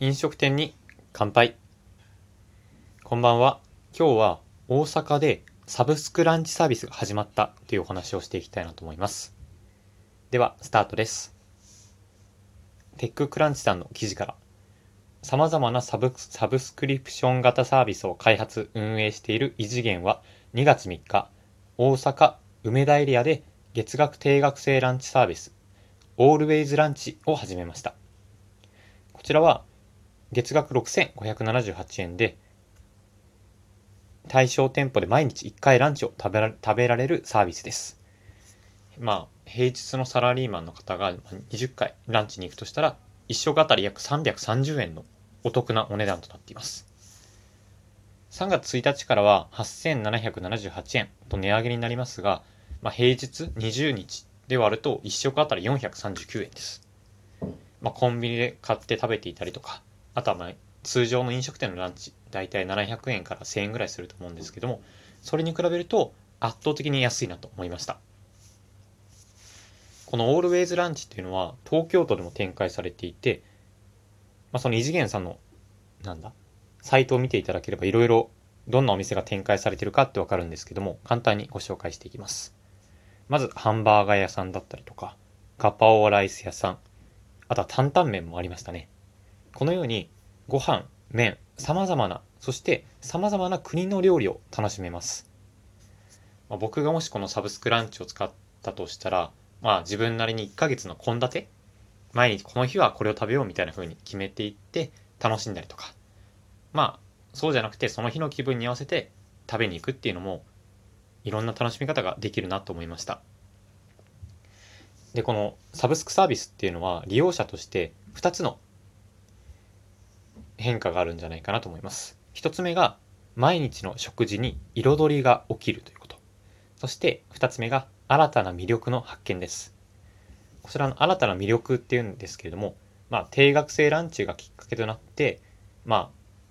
飲食店に乾杯。こんばんは。今日は大阪でサブスクランチサービスが始まったというお話をしていきたいなと思います。ではスタートです。テッククランチさんの記事から。様々なサブサブスクリプション型サービスを開発運営している異次元は2月3日大阪梅田エリアで月額定額制ランチサービスオールウェイズランチを始めました。こちらは月額6578円で、対象店舗で毎日1回ランチを食べら食べられるサービスです。まあ、平日のサラリーマンの方が20回ランチに行くとしたら、1食あたり約330円のお得なお値段となっています。3月1日からは8778円と値上げになりますが、まあ、平日20日で割ると1食あたり439円です。まあ、コンビニで買って食べていたりとか、あとはまあ通常の飲食店のランチ、大体700円から1000円ぐらいすると思うんですけども、それに比べると圧倒的に安いなと思いました。このオールウェイズランチっていうのは東京都でも展開されていて、まあ、その異次元さんの、なんだ、サイトを見ていただければいろいろどんなお店が展開されてるかってわかるんですけども、簡単にご紹介していきます。まず、ハンバーガー屋さんだったりとか、ガパオライス屋さん、あとは担々麺もありましたね。このようにご飯、麺、様々な、そして様々な国の料理を楽しめます。まあ、僕がもしこのサブスクランチを使ったとしたら、まあ自分なりに1ヶ月の献立毎日この日はこれを食べようみたいな風に決めていって楽しんだりとか。まあそうじゃなくてその日の気分に合わせて食べに行くっていうのもいろんな楽しみ方ができるなと思いました。で、このサブスクサービスっていうのは利用者として2つの変化があるんじゃないかなと思います。一つ目が、毎日の食事に彩りが起きるということ。そして二つ目が、新たな魅力の発見です。こちらの新たな魅力っていうんですけれども、まあ、定額制ランチがきっかけとなって、ま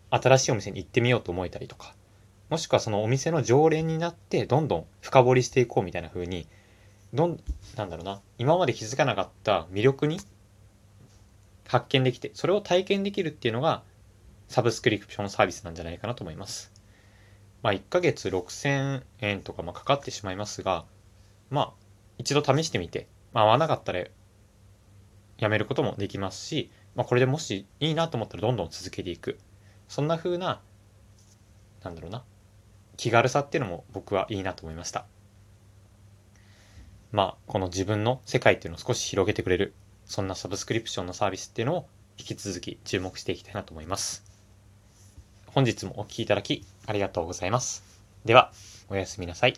あ、新しいお店に行ってみようと思えたりとか、もしくはそのお店の常連になって、どんどん深掘りしていこうみたいな風に、どん、なんだろうな、今まで気づかなかった魅力に発見できて、それを体験できるっていうのが、サブスクリプションサービスなんじゃないかなと思います。まあ、1ヶ月6000円とかまかかってしまいますが、まあ、一度試してみて、まあ、合わなかったらやめることもできますし、まあ、これでもしいいなと思ったらどんどん続けていく。そんな風な、なんだろうな、気軽さっていうのも僕はいいなと思いました。まあ、この自分の世界っていうのを少し広げてくれる、そんなサブスクリプションのサービスっていうのを引き続き注目していきたいなと思います。本日もお聴きいただきありがとうございます。では、おやすみなさい。